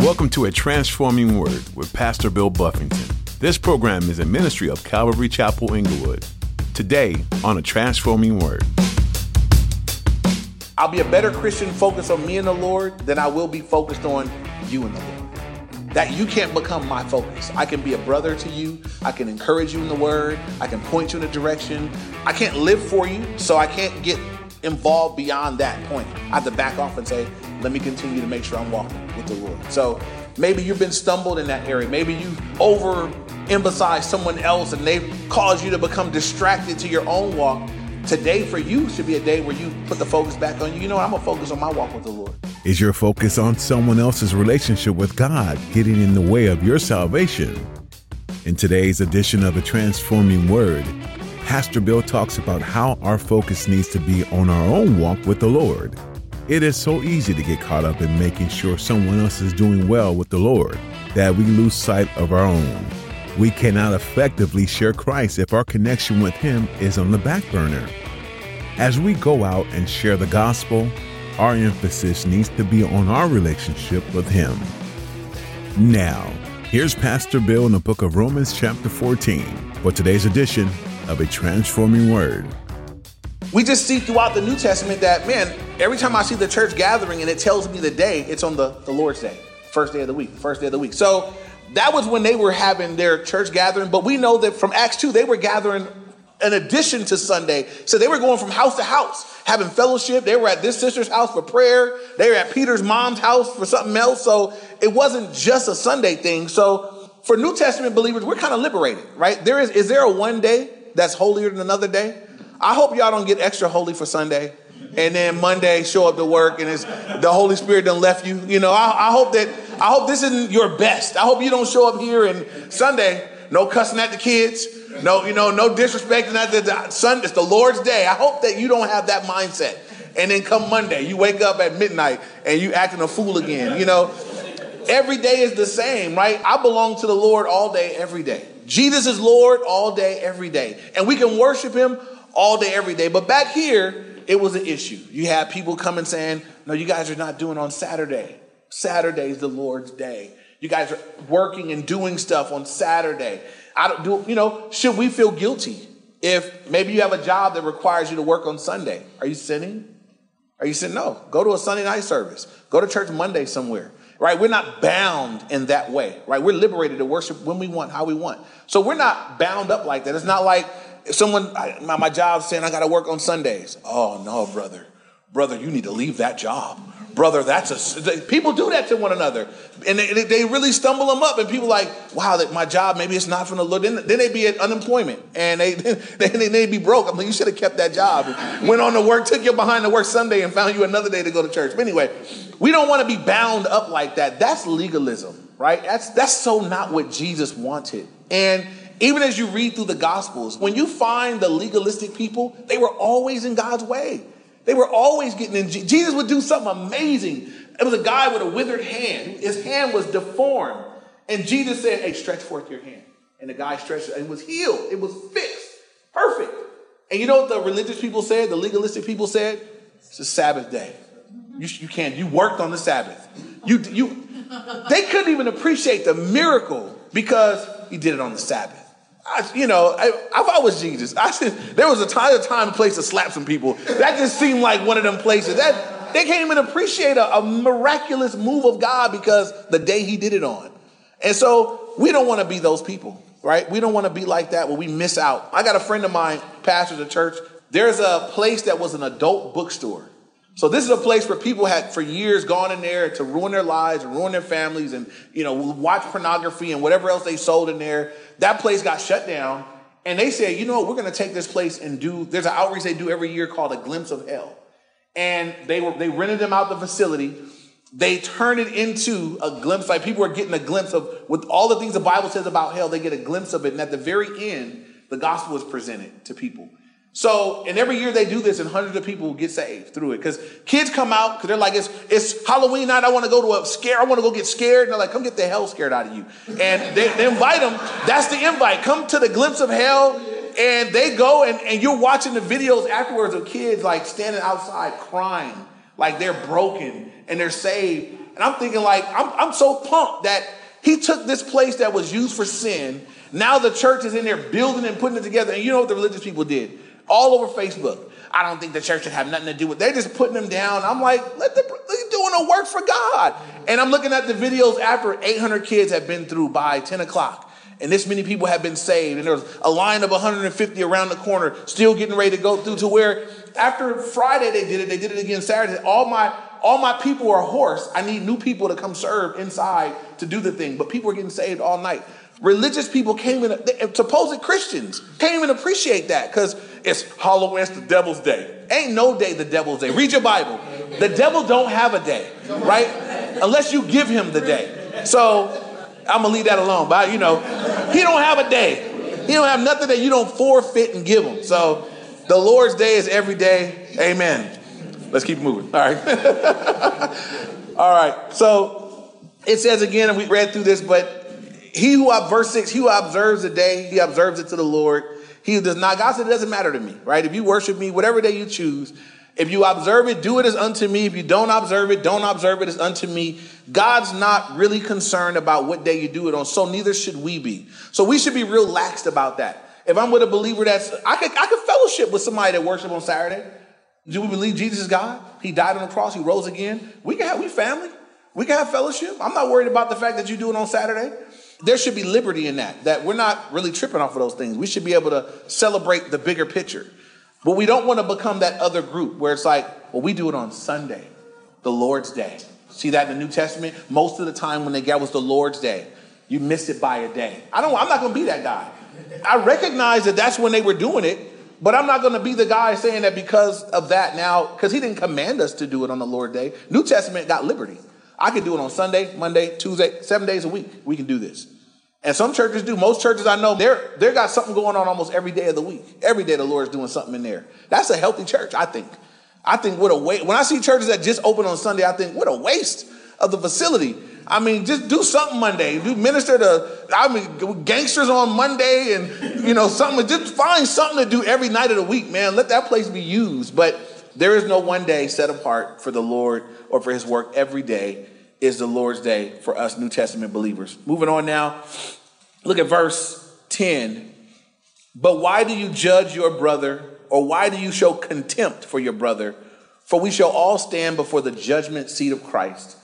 Welcome to A Transforming Word with Pastor Bill Buffington. This program is a ministry of Calvary Chapel Inglewood. Today on A Transforming Word. I'll be a better Christian focused on me and the Lord than I will be focused on you and the Lord. That you can't become my focus. I can be a brother to you. I can encourage you in the word. I can point you in a direction. I can't live for you, so I can't get involved beyond that point. I have to back off and say, let me continue to make sure I'm walking with the Lord. So maybe you've been stumbled in that area. Maybe you over emphasize someone else and they've caused you to become distracted to your own walk. Today for you should be a day where you put the focus back on you. You know, I'm gonna focus on my walk with the Lord. Is your focus on someone else's relationship with God getting in the way of your salvation? In today's edition of A Transforming Word, Pastor Bill talks about how our focus needs to be on our own walk with the Lord. It is so easy to get caught up in making sure someone else is doing well with the Lord that we lose sight of our own. We cannot effectively share Christ if our connection with Him is on the back burner. As we go out and share the gospel, our emphasis needs to be on our relationship with Him. Now, here's Pastor Bill in the book of Romans, chapter 14, for today's edition of A Transforming Word. We just see throughout the New Testament that, man, every time I see the church gathering and it tells me the day, it's on the, the Lord's day, first day of the week, first day of the week. So that was when they were having their church gathering. But we know that from Acts 2, they were gathering in addition to Sunday. So they were going from house to house, having fellowship. They were at this sister's house for prayer. They were at Peter's mom's house for something else. So it wasn't just a Sunday thing. So for New Testament believers, we're kind of liberated, right? There is, is there a one day that's holier than another day? I hope y'all don't get extra holy for Sunday and then Monday show up to work and it's the Holy Spirit done left you. You know, I, I, hope that I hope this isn't your best. I hope you don't show up here and Sunday, no cussing at the kids, no, you know, no disrespecting at the Sunday. It's the Lord's day. I hope that you don't have that mindset. And then come Monday, you wake up at midnight and you acting a fool again. You know, every day is the same, right? I belong to the Lord all day, every day. Jesus is Lord all day, every day. And we can worship him all day, every day. But back here, it was an issue. You had people coming saying, No, you guys are not doing on Saturday. Saturday's the Lord's day. You guys are working and doing stuff on Saturday. I don't do, you know, should we feel guilty if maybe you have a job that requires you to work on Sunday? Are you sinning? Are you sinning? no? Go to a Sunday night service. Go to church Monday somewhere. Right? We're not bound in that way. Right? We're liberated to worship when we want, how we want. So we're not bound up like that. It's not like someone, my, my job saying I got to work on Sundays. Oh, no, brother. Brother, you need to leave that job. Brother, that's a, people do that to one another. And they, they really stumble them up. And people like, wow, that my job, maybe it's not from the Lord. Then, then they be at unemployment and they, they, they, be broke. I'm like, you should have kept that job. Went on to work, took you behind the work Sunday and found you another day to go to church. But anyway, we don't want to be bound up like that. That's legalism, right? That's, that's so not what Jesus wanted. And even as you read through the Gospels, when you find the legalistic people, they were always in God's way. They were always getting in. Jesus would do something amazing. It was a guy with a withered hand. His hand was deformed. And Jesus said, Hey, stretch forth your hand. And the guy stretched and was healed. It was fixed. Perfect. And you know what the religious people said? The legalistic people said? It's a Sabbath day. You, you can't. You worked on the Sabbath. You, you, they couldn't even appreciate the miracle because he did it on the Sabbath. I, you know, I, if I was Jesus, I said there was a time, a time, and place to slap some people. That just seemed like one of them places. That they can't even appreciate a, a miraculous move of God because the day He did it on. And so we don't want to be those people, right? We don't want to be like that where we miss out. I got a friend of mine, pastors a church. There's a place that was an adult bookstore. So this is a place where people had for years gone in there to ruin their lives and ruin their families and you know watch pornography and whatever else they sold in there. That place got shut down, and they said, you know, we're going to take this place and do. There's an outreach they do every year called a glimpse of hell, and they were they rented them out the facility. They turned it into a glimpse, like people are getting a glimpse of with all the things the Bible says about hell. They get a glimpse of it, and at the very end, the gospel is presented to people. So, and every year they do this, and hundreds of people get saved through it. Because kids come out because they're like, it's, it's Halloween night. I want to go to a scare. I want to go get scared. And they're like, come get the hell scared out of you. And they, they invite them. That's the invite. Come to the glimpse of hell. And they go, and, and you're watching the videos afterwards of kids like standing outside crying, like they're broken and they're saved. And I'm thinking, like, I'm, I'm so pumped that he took this place that was used for sin. Now the church is in there building and putting it together. And you know what the religious people did? All over Facebook. I don't think the church should have nothing to do with. They're just putting them down. I'm like, let the they're doing a work for God. And I'm looking at the videos after 800 kids have been through by 10 o'clock and this many people have been saved, and there's a line of 150 around the corner still getting ready to go through to where after Friday they did it, they did it again Saturday. All my all my people are hoarse. I need new people to come serve inside to do the thing, but people are getting saved all night. Religious people came in, supposed Christians can't even appreciate that because it's Halloween, it's the devil's day. Ain't no day the devil's day. Read your Bible. The devil don't have a day, right? Unless you give him the day. So I'm gonna leave that alone. But you know, he don't have a day. He don't have nothing that you don't forfeit and give him. So the Lord's day is every day. Amen. Let's keep moving. All right. All right. So it says again, and we read through this, but he who verse six, he who observes the day, he observes it to the Lord. He does not, God said it doesn't matter to me, right? If you worship me, whatever day you choose, if you observe it, do it as unto me. If you don't observe it, don't observe it as unto me. God's not really concerned about what day you do it on, so neither should we be. So we should be real laxed about that. If I'm with a believer that's, I could, I could fellowship with somebody that worship on Saturday. Do we believe Jesus is God? He died on the cross, he rose again. We can have, we family. We can have fellowship. I'm not worried about the fact that you do it on Saturday. There should be liberty in that, that we're not really tripping off of those things. We should be able to celebrate the bigger picture. But we don't want to become that other group where it's like, well, we do it on Sunday, the Lord's Day. See that in the New Testament? Most of the time when they get was the Lord's Day. You miss it by a day. I don't, I'm not going to be that guy. I recognize that that's when they were doing it, but I'm not going to be the guy saying that because of that now, because he didn't command us to do it on the Lord's Day. New Testament got liberty. I can do it on Sunday, Monday, Tuesday, seven days a week. We can do this. And some churches do. Most churches I know, they're they're got something going on almost every day of the week. Every day the Lord's doing something in there. That's a healthy church, I think. I think what a waste. When I see churches that just open on Sunday, I think what a waste of the facility. I mean, just do something Monday. Do minister to I mean gangsters on Monday and you know something. Just find something to do every night of the week, man. Let that place be used. But there is no one day set apart for the Lord or for his work every day is the Lord's day for us New Testament believers. Moving on now, look at verse 10. But why do you judge your brother, or why do you show contempt for your brother? For we shall all stand before the judgment seat of Christ.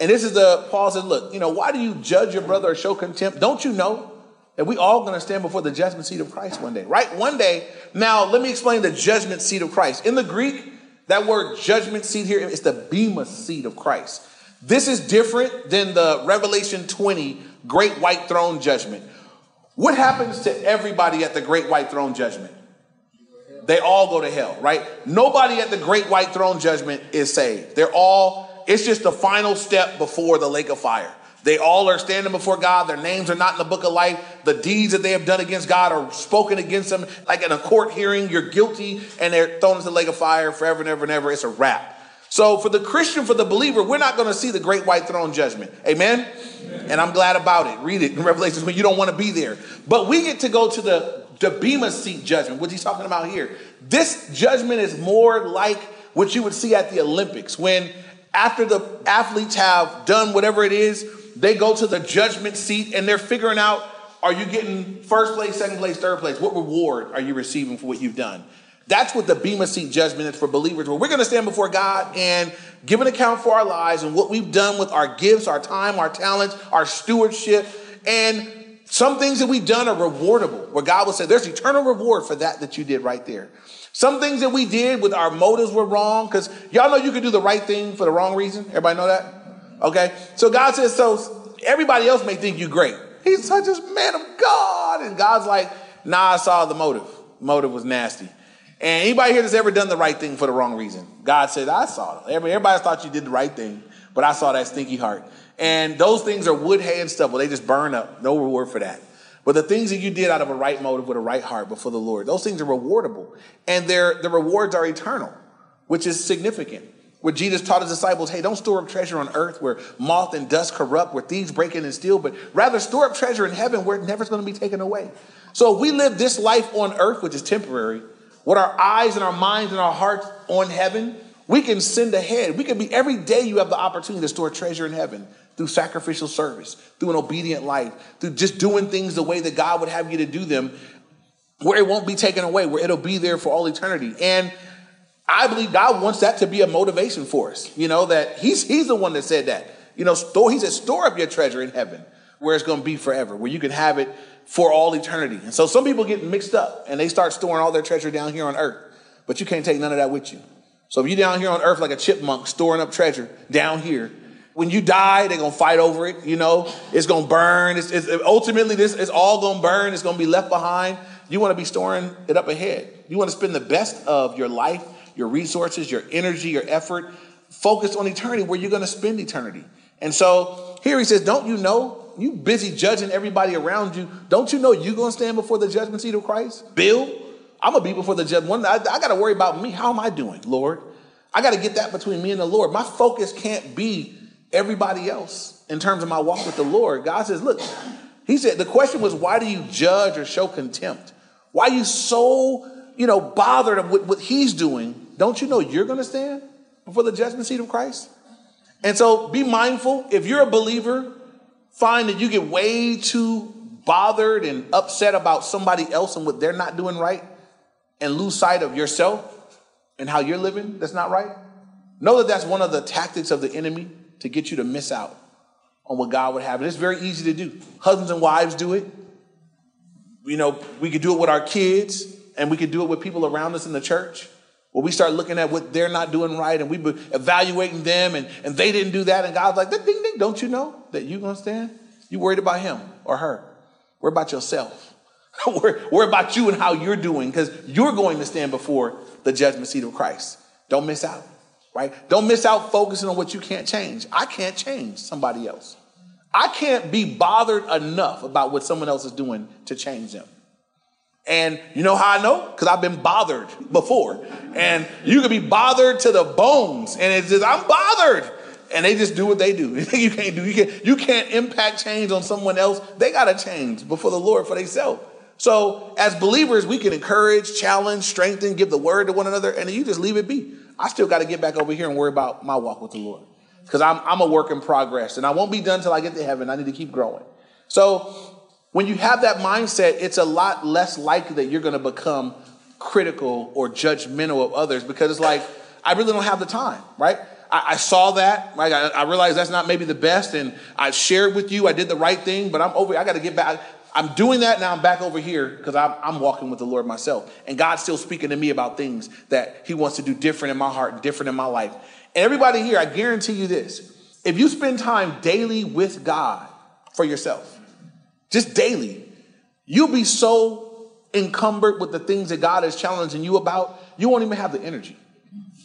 And this is the Paul says, look, you know, why do you judge your brother or show contempt? Don't you know that we all going to stand before the judgment seat of Christ one day, right? One day. Now, let me explain the judgment seat of Christ. In the Greek, that word judgment seat here is the bema seat of Christ. This is different than the Revelation 20 great white throne judgment. What happens to everybody at the great white throne judgment? They all go to hell, right? Nobody at the great white throne judgment is saved. They're all, it's just the final step before the lake of fire. They all are standing before God. Their names are not in the book of life. The deeds that they have done against God are spoken against them. Like in a court hearing, you're guilty and they're thrown into the lake of fire forever and ever and ever. It's a wrap. So for the Christian, for the believer, we're not going to see the great white throne judgment. Amen? Amen? And I'm glad about it. Read it in Revelations when you don't want to be there. But we get to go to the, the Bema seat judgment, what he's talking about here. This judgment is more like what you would see at the Olympics when after the athletes have done whatever it is, they go to the judgment seat and they're figuring out are you getting first place, second place, third place? What reward are you receiving for what you've done? That's what the Bema Seat judgment is for believers, where we're going to stand before God and give an account for our lives and what we've done with our gifts, our time, our talents, our stewardship. And some things that we've done are rewardable, where God will say, There's eternal reward for that that you did right there. Some things that we did with our motives were wrong, because y'all know you could do the right thing for the wrong reason. Everybody know that? Okay. So God says, So everybody else may think you great. He's such a man of God. And God's like, Nah, I saw the motive. Motive was nasty. And anybody here that's ever done the right thing for the wrong reason? God said, I saw it. Everybody thought you did the right thing, but I saw that stinky heart. And those things are wood, hay, and stubble. They just burn up. No reward for that. But the things that you did out of a right motive with a right heart before the Lord, those things are rewardable. And the rewards are eternal, which is significant. Where Jesus taught his disciples, hey, don't store up treasure on earth where moth and dust corrupt, where thieves break in and steal, but rather store up treasure in heaven where it never's going to be taken away. So if we live this life on earth, which is temporary, with our eyes and our minds and our hearts on heaven, We can send ahead. We can be every day you have the opportunity to store treasure in heaven through sacrificial service, through an obedient life, through just doing things the way that God would have you to do them, where it won't be taken away, where it'll be there for all eternity. And I believe God wants that to be a motivation for us. You know, that He's He's the one that said that. You know, store, He said, store up your treasure in heaven, where it's going to be forever, where you can have it for all eternity. And so some people get mixed up and they start storing all their treasure down here on earth, but you can't take none of that with you. So if you're down here on earth like a chipmunk storing up treasure down here, when you die, they're gonna fight over it. You know, it's gonna burn. It's, it's ultimately this is all gonna burn. It's gonna be left behind. You want to be storing it up ahead. You want to spend the best of your life, your resources, your energy, your effort, focused on eternity, where you're gonna spend eternity. And so here he says, "Don't you know? You busy judging everybody around you. Don't you know you're gonna stand before the judgment seat of Christ? Bill, I'm gonna be before the judgment. One, I, I got to worry about me. How am I doing, Lord? I got to get that between me and the Lord. My focus can't be everybody else in terms of my walk with the Lord. God says, look, he said, the question was, why do you judge or show contempt? Why are you so, you know, bothered with what he's doing? Don't you know you're going to stand before the judgment seat of Christ? And so be mindful. If you're a believer, find that you get way too bothered and upset about somebody else and what they're not doing right and lose sight of yourself and how you're living that's not right. Know that that's one of the tactics of the enemy to get you to miss out on what God would have. And it's very easy to do. Husbands and wives do it. You know, we could do it with our kids, and we could do it with people around us in the church. Where we start looking at what they're not doing right, and we be evaluating them, and, and they didn't do that, and God's like, ding, ding, don't you know that you're gonna stand? You worried about him or her? Worry about yourself. worry about you and how you're doing, because you're going to stand before the judgment seat of Christ. Don't miss out right? Don't miss out focusing on what you can't change. I can't change somebody else. I can't be bothered enough about what someone else is doing to change them. And you know how I know? Because I've been bothered before. And you can be bothered to the bones. And it's just, I'm bothered. And they just do what they do. you can't do, you can't, you can't impact change on someone else. They got to change before the Lord for themselves. So as believers, we can encourage, challenge, strengthen, give the word to one another, and you just leave it be. I still got to get back over here and worry about my walk with the Lord. Because I'm, I'm a work in progress and I won't be done until I get to heaven. I need to keep growing. So when you have that mindset, it's a lot less likely that you're going to become critical or judgmental of others because it's like, I really don't have the time, right? I, I saw that, right? I, I realized that's not maybe the best, and I shared with you, I did the right thing, but I'm over, I got to get back. I'm doing that now. I'm back over here because I'm, I'm, walking with the Lord myself. And God's still speaking to me about things that He wants to do different in my heart different in my life. And everybody here, I guarantee you this if you spend time daily with God for yourself, just daily, you'll be so encumbered with the things that God is challenging you about, you won't even have the energy.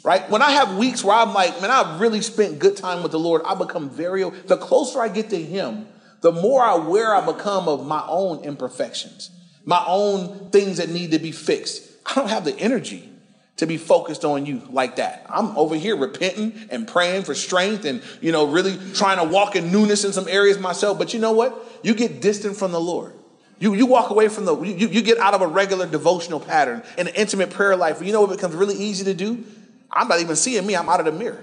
Right? When I have weeks where I'm like, man, I've really spent good time with the Lord, I become very, the closer I get to Him, the more aware I become of my own imperfections, my own things that need to be fixed. I don't have the energy to be focused on you like that. I'm over here repenting and praying for strength and, you know, really trying to walk in newness in some areas myself. But you know what? You get distant from the Lord. You, you walk away from the, you, you get out of a regular devotional pattern and an intimate prayer life. You know what becomes really easy to do? I'm not even seeing me. I'm out of the mirror.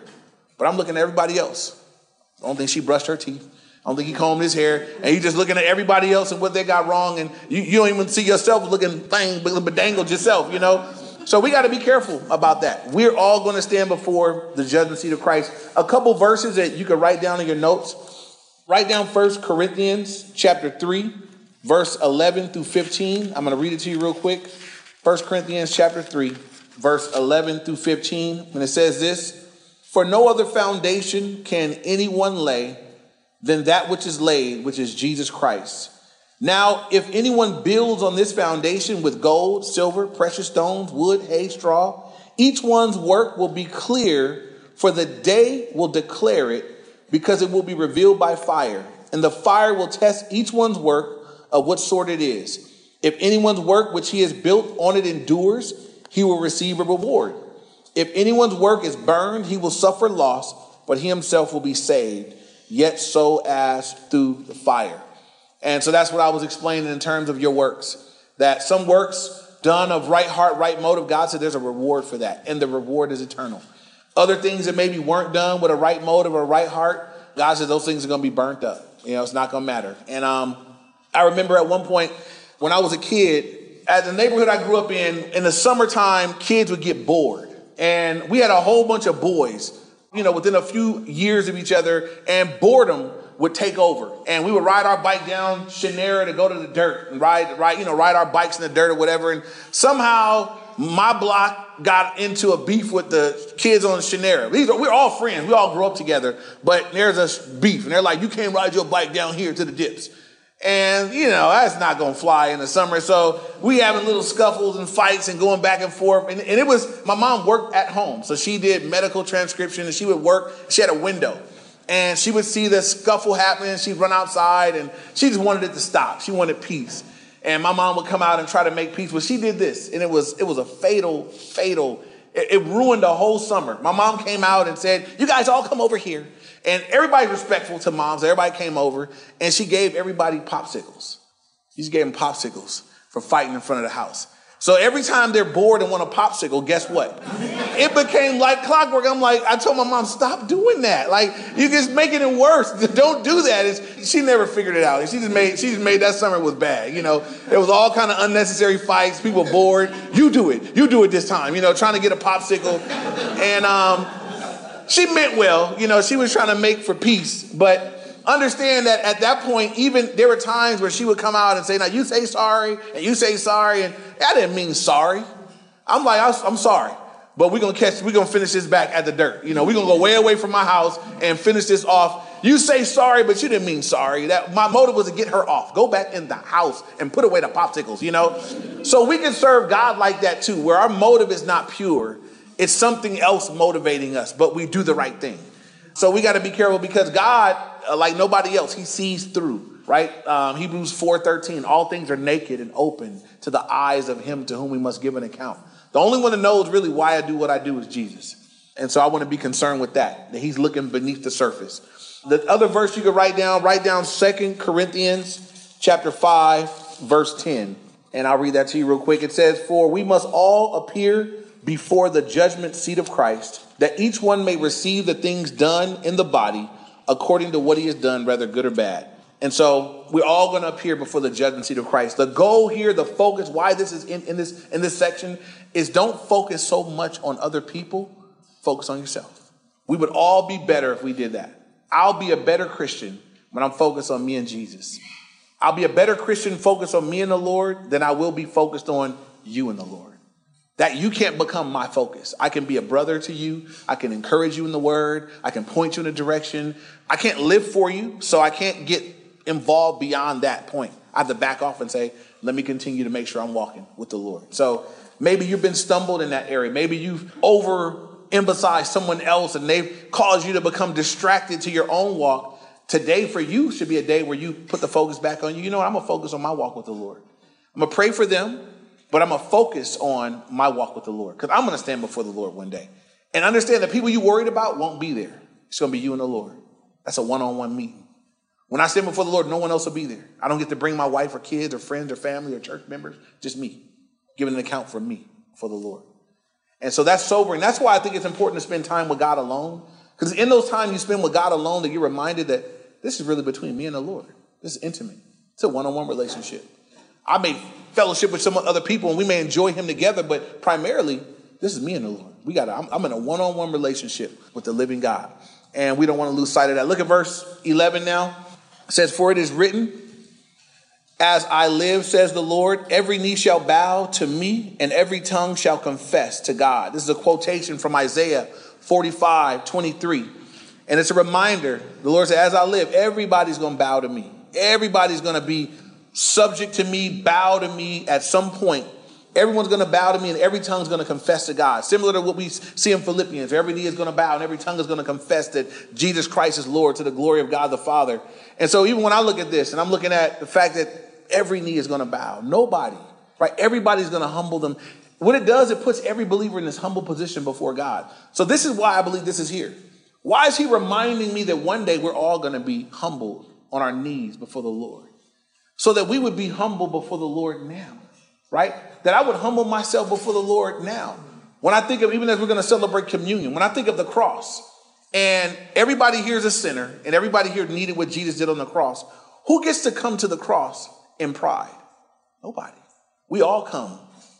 But I'm looking at everybody else. I don't think she brushed her teeth. I don't think he combed his hair, and you just looking at everybody else and what they got wrong, and you, you don't even see yourself looking thing, but bedangled yourself, you know? So we got to be careful about that. We're all going to stand before the judgment seat of Christ. A couple verses that you can write down in your notes. Write down First Corinthians chapter 3, verse 11 through 15. I'm going to read it to you real quick. First Corinthians chapter 3, verse 11 through 15. And it says this, For no other foundation can anyone lay than that which is laid, which is Jesus Christ. Now, if anyone builds on this foundation with gold, silver, precious stones, wood, hay, straw, each one's work will be clear, for the day will declare it, because it will be revealed by fire. And the fire will test each one's work of what sort it is. If anyone's work which he has built on it endures, he will receive a reward. If anyone's work is burned, he will suffer loss, but he himself will be saved yet so as through the fire. And so that's what I was explaining in terms of your works. That some works done of right heart, right motive, God said there's a reward for that, and the reward is eternal. Other things that maybe weren't done with a right motive or a right heart, God says those things are going to be burnt up. You know, it's not going to matter. And um, I remember at one point when I was a kid, at the neighborhood I grew up in, in the summertime, kids would get bored. And we had a whole bunch of boys, you know, within a few years of each other, and boredom would take over. And we would ride our bike down Chanera to go to the dirt and ride, ride, you know, ride our bikes in the dirt or whatever. And somehow my block got into a beef with the kids on Chanera. These are, we're all friends. We all grew up together, but there's a beef. And they're like, you can't ride your bike down here to the dips. And, you know, that's not going to fly in the summer. So we having little scuffles and fights and going back and forth. And, and it was, my mom worked at home. So she did medical transcription and she would work. She had a window and she would see the scuffle happening. She'd run outside and she just wanted it to stop. She wanted peace. And my mom would come out and try to make peace. But she did this, and it was it was a fatal, fatal. It, it ruined the whole summer. My mom came out and said, "You guys all come over here." And everybody's respectful to moms. Everybody came over, and she gave everybody popsicles. She gave them popsicles for fighting in front of the house. So every time they're bored and want a popsicle, guess what? It became like clockwork. I'm like, I told my mom, stop doing that. Like, you're just making it worse. Don't do that. It's, she never figured it out. She just made, she just made that summer was bad. You know, it was all kind of unnecessary fights. People bored. You do it. You do it this time. You know, trying to get a popsicle. And um, she meant well. You know, she was trying to make for peace. But understand that at that point, even there were times where she would come out and say, Now you say sorry, and you say sorry, and I didn't mean sorry. I'm like, I'm sorry, but we're gonna catch, we're gonna finish this back at the dirt. You know, we're gonna go way away from my house and finish this off. You say sorry, but you didn't mean sorry. That my motive was to get her off. Go back in the house and put away the popsicles, you know? So we can serve God like that too, where our motive is not pure. It's something else motivating us, but we do the right thing. So we got to be careful because God, uh, like nobody else, He sees through, right? Um, Hebrews 4:13. All things are naked and open to the eyes of Him to whom we must give an account. The only one that knows really why I do what I do is Jesus, and so I want to be concerned with that. That He's looking beneath the surface. The other verse you could write down, write down Second Corinthians chapter 5, verse 10. And I'll read that to you real quick. It says, For we must all appear before the judgment seat of Christ that each one may receive the things done in the body according to what he has done, whether good or bad. And so we're all going to appear before the judgment seat of Christ. The goal here, the focus, why this is in, in this in this section, is don't focus so much on other people, focus on yourself. We would all be better if we did that. I'll be a better Christian when I'm focused on me and Jesus. I'll be a better Christian focused on me and the Lord than I will be focused on you and the Lord. That you can't become my focus. I can be a brother to you. I can encourage you in the word. I can point you in a direction. I can't live for you, so I can't get involved beyond that point. I have to back off and say, let me continue to make sure I'm walking with the Lord. So maybe you've been stumbled in that area. Maybe you've over emphasized someone else and they've caused you to become distracted to your own walk. Today for you should be a day where you put the focus back on you. You know what? I'm going to focus on my walk with the Lord. I'm going to pray for them. But I'm going to focus on my walk with the Lord because I'm going to stand before the Lord one day. And understand that people you worried about won't be there. It's going to be you and the Lord. That's a one on one meeting. When I stand before the Lord, no one else will be there. I don't get to bring my wife or kids or friends or family or church members, just me, giving an account for me, for the Lord. And so that's sobering. That's why I think it's important to spend time with God alone. Because in those times you spend with God alone, that you're reminded that this is really between me and the Lord. This is intimate. It's a one on one relationship. I may fellowship with some other people and we may enjoy him together, but primarily, this is me and the Lord. We got I'm, I'm in a one-on-one relationship with the living God. And we don't want to lose sight of that. Look at verse 11 now. It says, For it is written, As I live, says the Lord, every knee shall bow to me, and every tongue shall confess to God. This is a quotation from Isaiah 45, 23. And it's a reminder. The Lord said, As I live, everybody's going to bow to me. Everybody's going to be subject to me, bow to me at some point. Everyone's going to bow to me and every tongue is going to confess to God. Similar to what we see in Philippians. Every knee is going to bow and every tongue is going to confess that Jesus Christ is Lord to the glory of God the Father. And so even when I look at this and I'm looking at the fact that every knee is going to bow, nobody, right? Everybody's going to humble them. What it does, it puts every believer in this humble position before God. So this is why I believe this is here. Why is he reminding me that one day we're all going to be humbled on our knees before the Lord? So that we would be humble before the Lord now, right? That I would humble myself before the Lord now. When I think of, even as we're going to celebrate communion, when I think of the cross, and everybody here is a sinner, and everybody here needed what Jesus did on the cross, who gets to come to the cross in pride? Nobody. We all come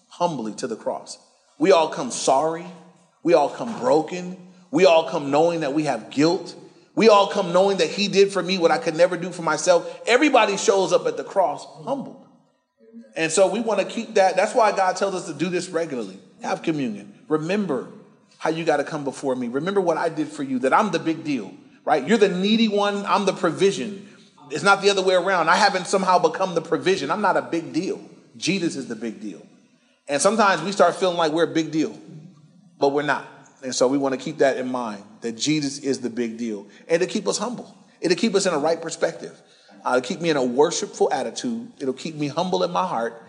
humbly to the cross. We all come sorry. We all come broken. We all come knowing that we have guilt. We all come knowing that He did for me what I could never do for myself. Everybody shows up at the cross humbled. And so we want to keep that. That's why God tells us to do this regularly. Have communion. Remember how you got to come before me. Remember what I did for you, that I'm the big deal, right? You're the needy one, I'm the provision. It's not the other way around. I haven't somehow become the provision. I'm not a big deal. Jesus is the big deal. And sometimes we start feeling like we're a big deal, but we're not. And so we want to keep that in mind that Jesus is the big deal and to keep us humble. It'll keep us in a right perspective. Uh, it'll keep me in a worshipful attitude. It'll keep me humble in my heart.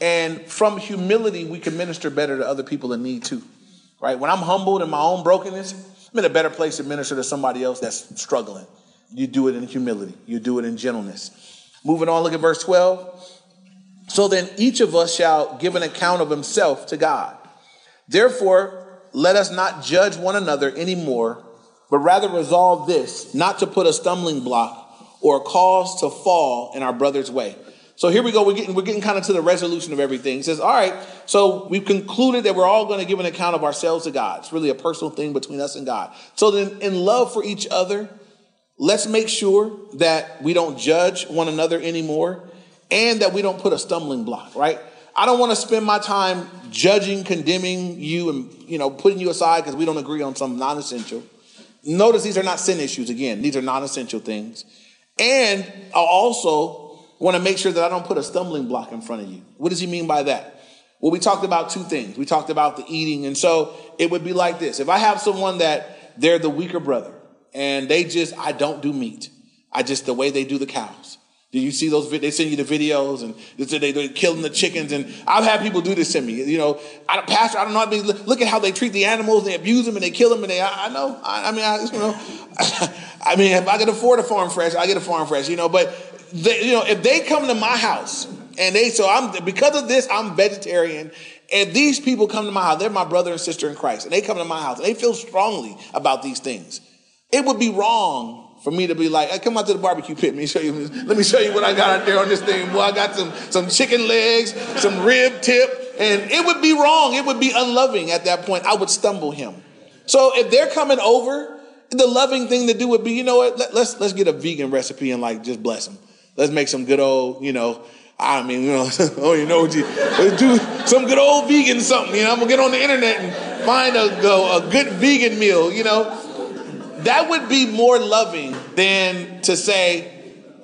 And from humility, we can minister better to other people in need too. Right? When I'm humbled in my own brokenness, I'm in a better place to minister to somebody else that's struggling. You do it in humility, you do it in gentleness. Moving on, look at verse 12. So then each of us shall give an account of himself to God. Therefore, let us not judge one another anymore, but rather resolve this, not to put a stumbling block or a cause to fall in our brother's way. So here we go. We're getting, we're getting kind of to the resolution of everything. Says, all right, so we've concluded that we're all going to give an account of ourselves to God. It's really a personal thing between us and God. So then, in love for each other, let's make sure that we don't judge one another anymore and that we don't put a stumbling block, right? I don't want to spend my time judging, condemning you, and you know, putting you aside because we don't agree on some non-essential. Notice these are not sin issues. Again, these are non-essential things. And I also want to make sure that I don't put a stumbling block in front of you. What does he mean by that? Well, we talked about two things. We talked about the eating, and so it would be like this: if I have someone that they're the weaker brother, and they just I don't do meat. I just the way they do the cows. Do you see those? They send you the videos and they, they're killing the chickens. And I've had people do this to me. You know, I, Pastor, I don't know. I mean, look at how they treat the animals. They abuse them and they kill them. And they, I, I know. I, I, mean, I, you know, I mean, if I can afford a farm fresh, I get a farm fresh. You know, but they, you know, if they come to my house and they, so I'm because of this, I'm vegetarian. And these people come to my house. They're my brother and sister in Christ, and they come to my house and they feel strongly about these things. It would be wrong for me to be like, hey, come out to the barbecue pit. Let me show you. Let me show you what I got out there on this thing. Boy, I got some some chicken legs, some rib tip, and it would be wrong. It would be unloving at that point. I would stumble him. So if they're coming over, the loving thing to do would be, you know what? Let, us let's, let's get a vegan recipe and like just bless them. Let's make some good old, you know. I mean, you know, oh, you know what do some good old vegan something. You know, I'm gonna get on the internet and find a, a, a good vegan meal. You know that would be more loving than to say,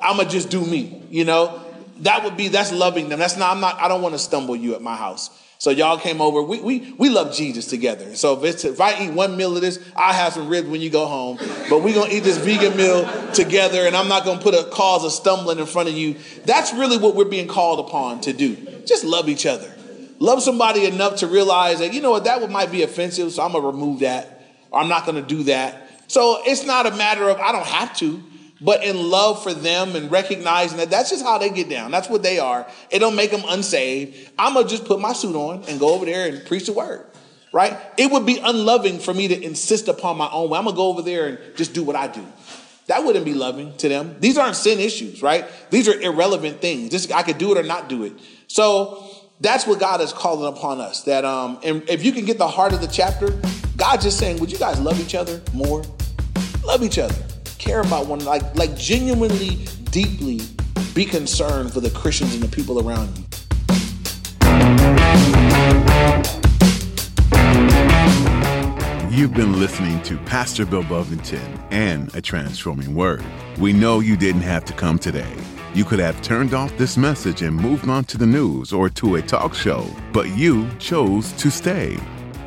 I'm gonna just do me, you know? That would be, that's loving them. That's not, I'm not, I don't wanna stumble you at my house. So y'all came over. We, we, we love Jesus together. So if, if I eat one meal of this, I'll have some ribs when you go home. But we're going to eat this vegan meal together, and I'm not going to put a cause of stumbling in front of you. That's really what we're being called upon to do. Just love each other. Love somebody enough to realize that, you know what, that might be offensive, so I'm going to remove that. Or I'm not going to do that. So it's not a matter of I don't have to, but in love for them and recognizing that that's just how they get down. That's what they are. It don't make them unsaved. I'm gonna just put my suit on and go over there and preach the word. Right? It would be unloving for me to insist upon my own way. I'm gonna go over there and just do what I do. That wouldn't be loving to them. These aren't sin issues, right? These are irrelevant things. Just I could do it or not do it. So that's what God is calling upon us. That um, and if you can get the heart of the chapter, God just saying, would you guys love each other more? Love each other. Care about one like like genuinely, deeply be concerned for the Christians and the people around you. You've been listening to Pastor Bill Buffington and A Transforming Word. We know you didn't have to come today. You could have turned off this message and moved on to the news or to a talk show, but you chose to stay.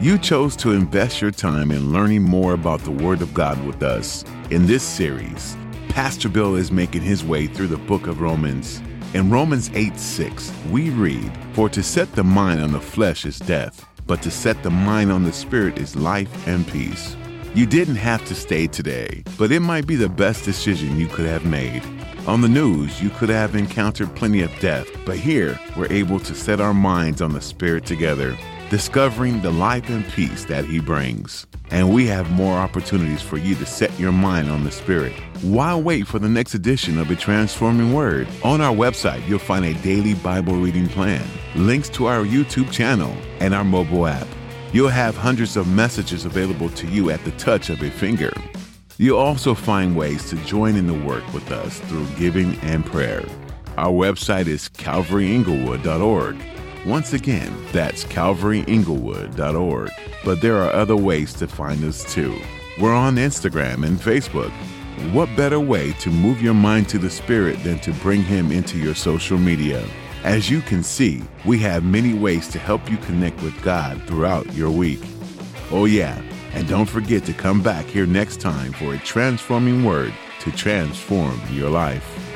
You chose to invest your time in learning more about the Word of God with us. In this series, Pastor Bill is making his way through the book of Romans. In Romans 8 6, we read, For to set the mind on the flesh is death, but to set the mind on the spirit is life and peace. You didn't have to stay today, but it might be the best decision you could have made. On the news, you could have encountered plenty of death, but here we're able to set our minds on the spirit together discovering the life and peace that He brings. And we have more opportunities for you to set your mind on the Spirit. Why wait for the next edition of A Transforming Word? On our website, you'll find a daily Bible reading plan, links to our YouTube channel, and our mobile app. You'll have hundreds of messages available to you at the touch of a finger. You'll also find ways to join in the work with us through giving and prayer. Our website is calvaryinglewood.org. Once again, that's calvaryinglewood.org. But there are other ways to find us too. We're on Instagram and Facebook. What better way to move your mind to the Spirit than to bring Him into your social media? As you can see, we have many ways to help you connect with God throughout your week. Oh, yeah, and don't forget to come back here next time for a transforming word to transform your life.